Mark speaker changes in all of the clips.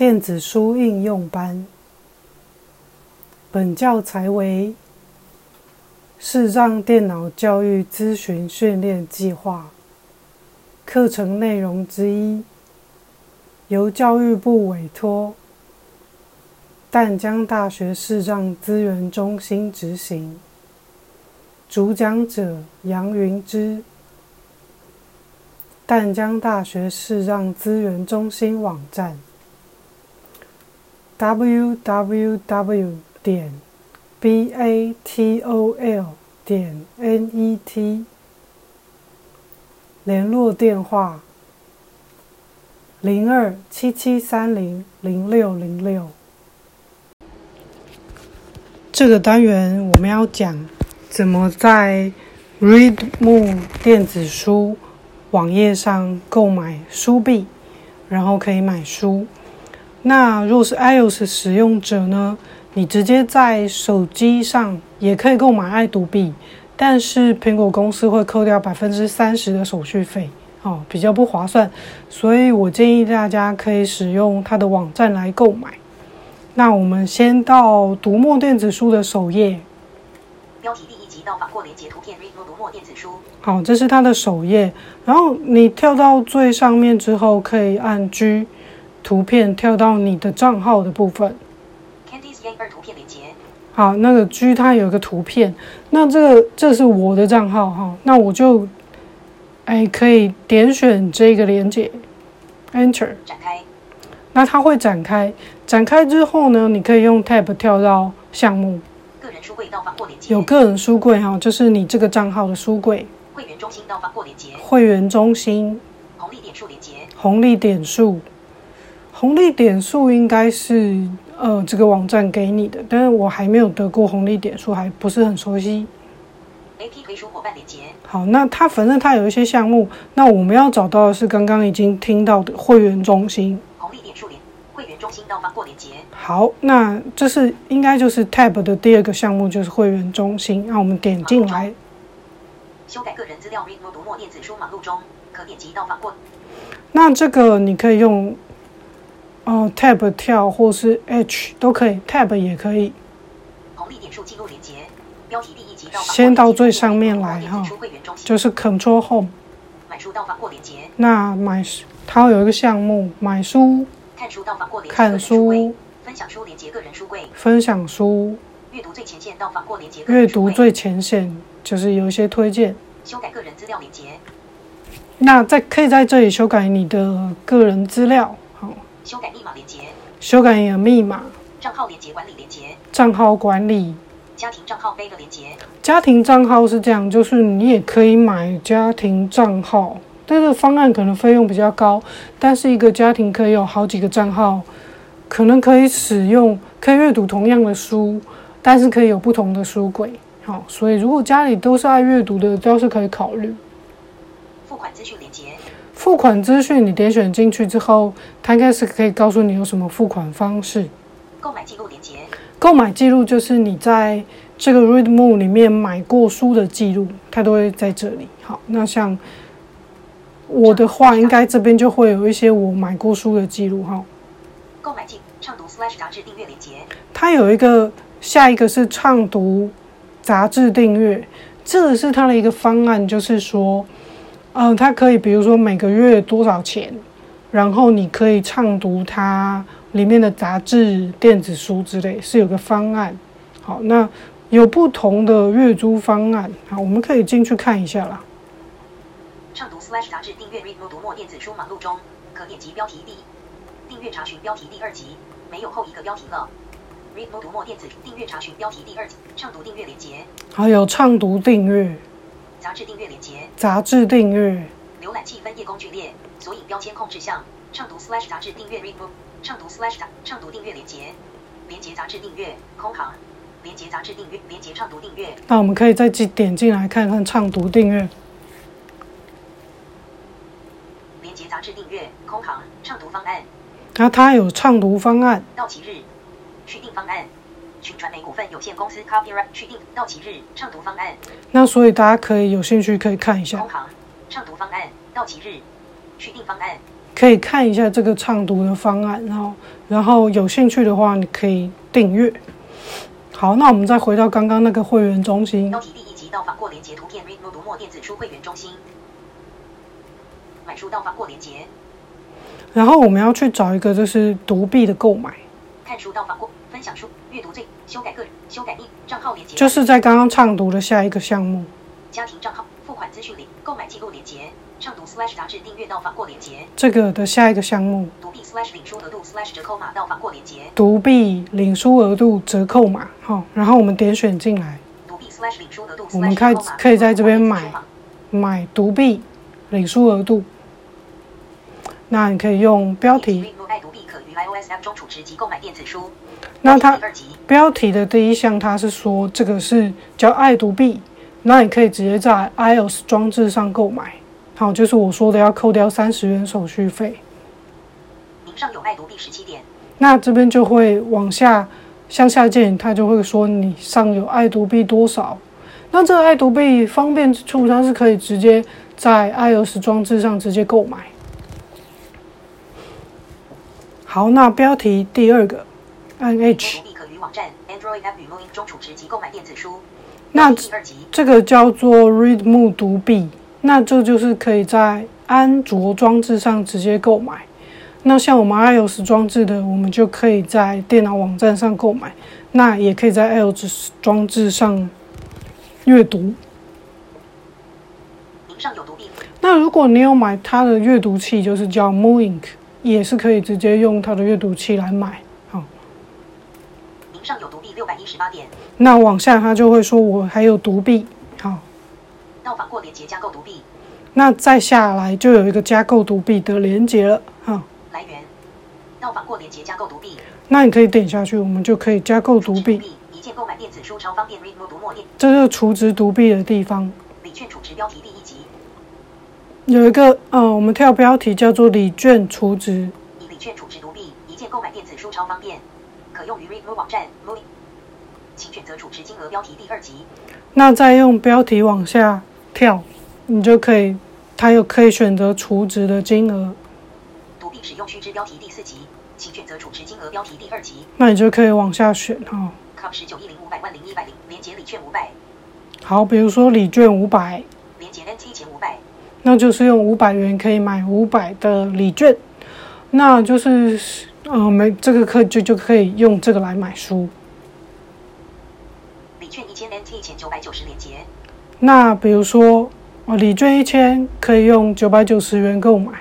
Speaker 1: 电子书应用班。本教材为视障电脑教育咨询训练计划课程内容之一，由教育部委托淡江大学视障资源中心执行。主讲者杨云之。淡江大学视障资源中心网站：www. 点 batol. 点 net。联络电话：零二七七三零零六零六。这个单元我们要讲怎么在 Readmoo 电子书。网页上购买书币，然后可以买书。那如果是 iOS 使用者呢？你直接在手机上也可以购买爱读币，但是苹果公司会扣掉百分之三十的手续费，哦，比较不划算。所以我建议大家可以使用它的网站来购买。那我们先到读墨电子书的首页。标题第一集到访过连接图片读墨电子书。好，这是它的首页。然后你跳到最上面之后，可以按 G，图片跳到你的账号的部分。Candice Yang 二图片连接。好，那个 G 它有一个图片，那这个这是我的账号哈，那我就哎可以点选这个连接，Enter 展开。那它会展开，展开之后呢，你可以用 Tab 跳到项目。书柜到访或连接有个人书柜哈，就是你这个账号的书柜。会员中心到访或连接。会员中心。红利点数连接。红利点数，红利点数应该是呃这个网站给你的，但是我还没有得过红利点数，还不是很熟悉。A P 推书伙伴连接。好，那它反正它有一些项目，那我们要找到的是刚刚已经听到的会员中心。红利点数连。会员中心到访过连接。好，那这是应该就是 Tab 的第二个项目，就是会员中心。那我们点进来，修改个人资料。Read 读墨电子书忙碌中，可点击到访过。那这个你可以用哦 Tab 跳，或是 H 都可以，Tab 也可以。红利点数记录连接，标题第一集到。先到最上面来哈，就是 Control Home。买书到访过连接。那买它有一个项目，买书。看书到访过连接。看书。分享书连接个人书柜。分享书。阅读最前线到访过连接。阅读最前线就是有一些推荐。修改个人资料连接。那在可以在这里修改你的个人资料。好。修改密码连接。修改你的密码。账号连接管理连接。账号管理。家庭账号背的连接。家庭账号是这样，就是你也可以买家庭账号。这个方案可能费用比较高，但是一个家庭可以有好几个账号，可能可以使用，可以阅读同样的书，但是可以有不同的书柜。好，所以如果家里都是爱阅读的，都是可以考虑。付款资讯连接。付款资讯，你点选进去之后，它应该是可以告诉你有什么付款方式。购买记录连接。购买记录就是你在这个 Readmoo 里面买过书的记录，它都会在这里。好，那像。我的话，应该这边就会有一些我买过书的记录哈。购买记畅读杂志订阅链接。它有一个下一个是畅读杂志订阅，这个是它的一个方案，就是说，嗯，它可以比如说每个月多少钱，然后你可以畅读它里面的杂志、电子书之类，是有个方案。好，那有不同的月租方案，好，我们可以进去看一下啦。畅读杂志订阅 Read More 读墨电子书忙碌中，可点击标题第一，订阅查询标题第二集，没有后一个标题了。Read More 读墨电子订阅查询标题第二集，畅读订阅连接。还有畅读订阅。杂志订阅连接。杂志订阅。浏览器分页工具列，索引标签控制项，畅读杂志订阅 Read More，畅读杂畅读订阅连接，连接杂志订阅空行，连接杂志订阅，连接畅读订阅。那我们可以再进点进来看看畅读订阅。杂志订阅空行畅读方案，那它有畅读方案。到期日续订方案，群传媒股份有限公司 Copyright 续订到期日畅读方案。那所以大家可以有兴趣可以看一下。空行畅读方案到期日续订方案，可以看一下这个畅读的方案，然后然后有兴趣的话，你可以订阅。好，那我们再回到刚刚那个会员中心。
Speaker 2: 标题第一集到访过连接图片 Readmo 读墨电子书会员中心。买书到访过连接。
Speaker 1: 然后我们要去找一个就是独币的购买。
Speaker 2: 看书到访过分享书阅读最修改个人修改一账号连接。
Speaker 1: 就是在刚刚畅读的下一个项目。
Speaker 2: 家庭账号付款资讯里购买记录连接。畅读 slash 杂志订阅到访过连接，
Speaker 1: 这个的下一个项目。
Speaker 2: 独币 slash 领书额度 slash 折扣码到访过连接。
Speaker 1: 独币领书额度折扣码，好，然后我们点选进来。
Speaker 2: 独币 slash 领书额度，
Speaker 1: 我们可以可以在这边买买独币领书额度。那你可以用标题。
Speaker 2: iOS app 中储值及购买电子书。
Speaker 1: 那它标题的第一项，它是说这个是叫爱读币，那你可以直接在 iOS 装置上购买。好，就是我说的要扣掉三十元手续费。
Speaker 2: 您上有爱读币十七点。
Speaker 1: 那这边就会往下向下键，它就会说你上有爱读币多少。那这个爱读币方便之处，它是可以直接在 iOS 装置上直接购买。好，那标题第二个，按 H。
Speaker 2: 可于网站 Android App 与 m o 中储值及购买电子书。
Speaker 1: 那这个叫做 Readmo 读币。那这就是可以在安卓装置上直接购买。那像我们 iOS 装置的，我们就可以在电脑网站上购买。那也可以在 iOS 装置上阅读。
Speaker 2: 上有读币。
Speaker 1: 那如果你有买它的阅读器，就是叫 Moink，也是可以直接用它的阅读器来买。好。
Speaker 2: 您上有独币六百一十八点。
Speaker 1: 那往下它就会说我还有独币。好。
Speaker 2: 到访过连接加购独币，
Speaker 1: 那再下来就有一个加购独币的连接了，哈。
Speaker 2: 来源，到访过连接加购独币。
Speaker 1: 那你可以点下去，我们就可以加购独币。
Speaker 2: 一键购买电子书超方便，Readmo 读墨电。
Speaker 1: 这是储值独币的地方。
Speaker 2: 礼券储值标题第一集。
Speaker 1: 有一个，呃，我们跳标题叫做礼券储值。
Speaker 2: 以礼券储值独币，一键购买电子书超方便，可用于 Readmo 网站。请选择储值金额标题第二集。
Speaker 1: 那再用标题往下。跳，你就可以，它有可以选择储值的金额。
Speaker 2: 独币使用须知标题第四集，请选择储值金额标题第二集。
Speaker 1: 那你就可以往下选哈。
Speaker 2: Cup 十九亿零五百万零一百零，连接礼券五百。
Speaker 1: 好，比如说礼券五百。
Speaker 2: 连接 NT 前五百。
Speaker 1: 那就是用五百元可以买五百的礼券，那就是，呃，没这个课就就可以用这个来买书。
Speaker 2: 礼券一千 NT 前九百九十连接。
Speaker 1: 那比如说，哦，礼券一千可以用九百九十元购买。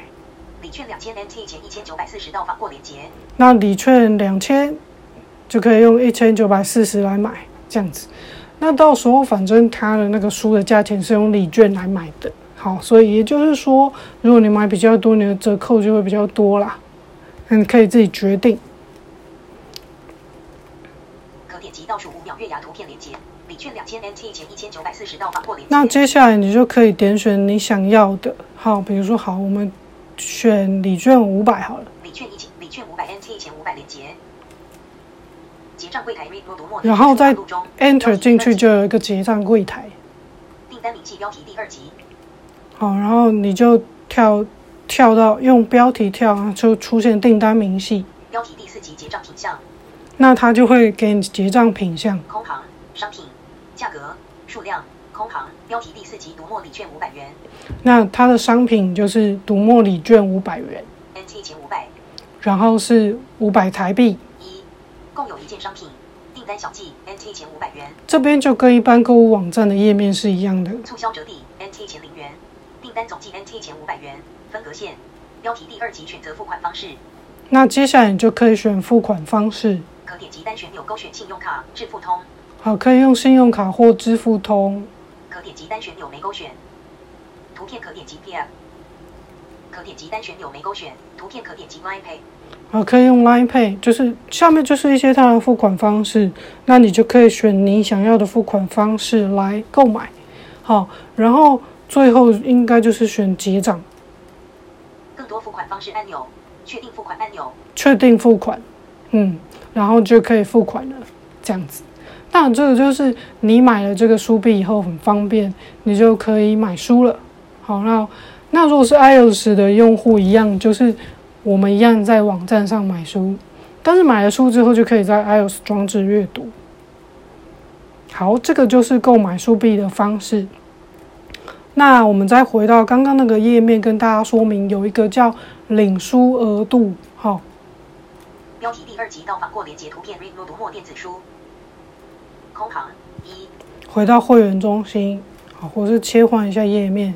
Speaker 2: 礼券两千 NT 减一千九百四十到访过连接。
Speaker 1: 那礼券两千就可以用一千九百四十来买，这样子。那到时候反正他的那个书的价钱是用礼券来买的，好，所以也就是说，如果你买比较多，你的折扣就会比较多啦。那你可以自己决定。
Speaker 2: 可点击倒数五秒月牙图片连接。礼券两千 NT 前一千九百四十到访过连。
Speaker 1: 那接下来你就可以点选你想要的，好，比如说好，我们选礼券五百好了。
Speaker 2: 礼券一千，礼券五百 NT 前五百连接。结账柜台 read。
Speaker 1: 然后再 enter 进去就有一个结账柜台。
Speaker 2: 订单明细标题第二集。
Speaker 1: 好，然后你就跳跳到用标题跳，就出现订单明细。
Speaker 2: 标题第四级结账品项。
Speaker 1: 那它就会给你结账品项。
Speaker 2: 空行商品。价格、数量、空行标题第四级读墨礼券五百元。
Speaker 1: 那它的商品就是读墨礼券五百元
Speaker 2: ，NT 前五百，
Speaker 1: 然后是五百台币。
Speaker 2: 一，共有一件商品，订单小记，NT 前五百元。
Speaker 1: 这边就跟一般购物网站的页面是一样的。
Speaker 2: 促销折抵，NT 前零元，订单总计 NT 前五百元，分隔线，标题第二级选择付款方式。
Speaker 1: 那接下来你就可以选付款方式。
Speaker 2: 可点击单旋钮勾选信用卡、支付通。
Speaker 1: 好，可以用信用卡或支付通。
Speaker 2: 可点击单旋钮没勾选。图片可点击 P M。可点击单旋钮没勾选。图片可点击 Line Pay。
Speaker 1: 好，可以用 Line Pay，就是下面就是一些它的付款方式，那你就可以选你想要的付款方式来购买。好，然后最后应该就是选结账。
Speaker 2: 更多付款方式按钮，确定付款按钮。
Speaker 1: 确定付款，嗯，然后就可以付款了，这样子。那这个就是你买了这个书币以后很方便，你就可以买书了。好，那那如果是 iOS 的用户一样，就是我们一样在网站上买书，但是买了书之后就可以在 iOS 装置阅读。好，这个就是购买书币的方式。那我们再回到刚刚那个页面，跟大家说明有一个叫领书额度。好，
Speaker 2: 标题第二集到访过连接图片 Read More 读墨电子书。空行一
Speaker 1: 回到会员中心，好，或是切换一下页面。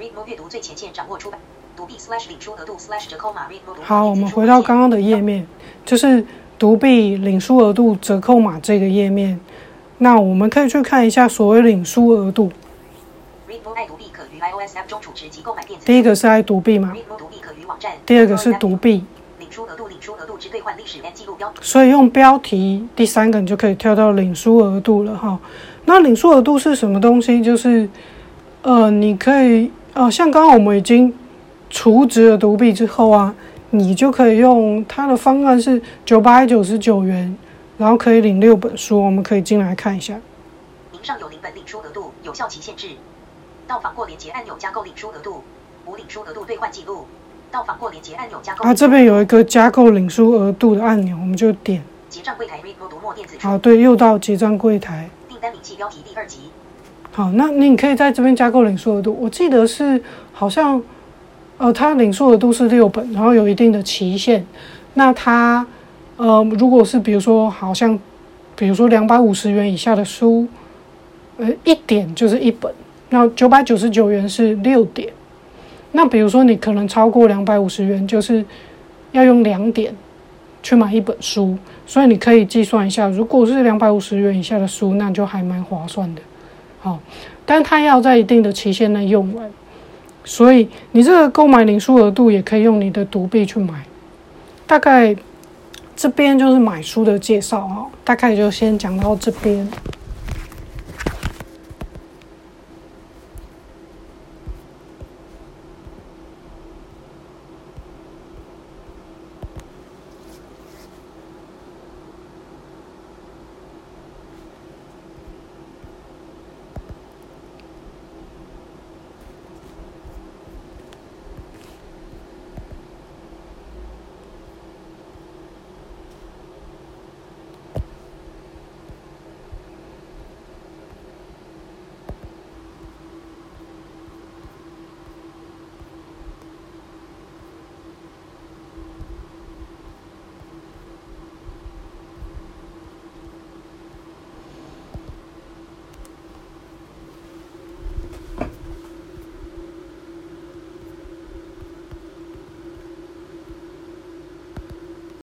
Speaker 2: Read More 阅读最前线掌握出版读币 slash 领书额度 slash 折扣码 Read More 读墨
Speaker 1: 好，我们回到刚刚的页面，就是独币领书额度折扣码这个页面。那我们可以去看一下所谓领书额度。
Speaker 2: Read More 爱读币可于 iOS App 中储值及购买电子。
Speaker 1: 第一个是爱独币嘛
Speaker 2: ，Read More 读币可于网站。
Speaker 1: 第二个是独币，
Speaker 2: 领书额度领书额度之兑换历史 N 记录标
Speaker 1: 所以用标题第三个你就可以跳到领书额度了哈。那领书额度是什么东西？就是呃，你可以呃，像刚刚我们已经储值了独币之后啊，你就可以用它的方案是九百九十九元，然后可以领六本书，我们可以进来看一下。
Speaker 2: 您上有零本领书额度，有效期限制。到访过连接按钮加购领书额度，无领书额度兑换记录。到访过连接按钮加购。
Speaker 1: 啊，这边有一个加购领书额度的按钮，我们就点。
Speaker 2: 结账柜台 Read 读墨电子书。
Speaker 1: 好，对，又到结账柜台。
Speaker 2: 订单明细标题第二集。
Speaker 1: 好，那你可以在这边加购领数额度。我记得是好像，呃，它领数额度是六本，然后有一定的期限。那它，呃，如果是比如说，好像，比如说两百五十元以下的书，呃，一点就是一本。那九百九十九元是六点。那比如说你可能超过两百五十元，就是要用两点去买一本书。所以你可以计算一下，如果是两百五十元以下的书，那就还蛮划算的。好，但它要在一定的期限内用完，所以你这个购买领书额度也可以用你的独币去买。大概这边就是买书的介绍哈，大概就先讲到这边。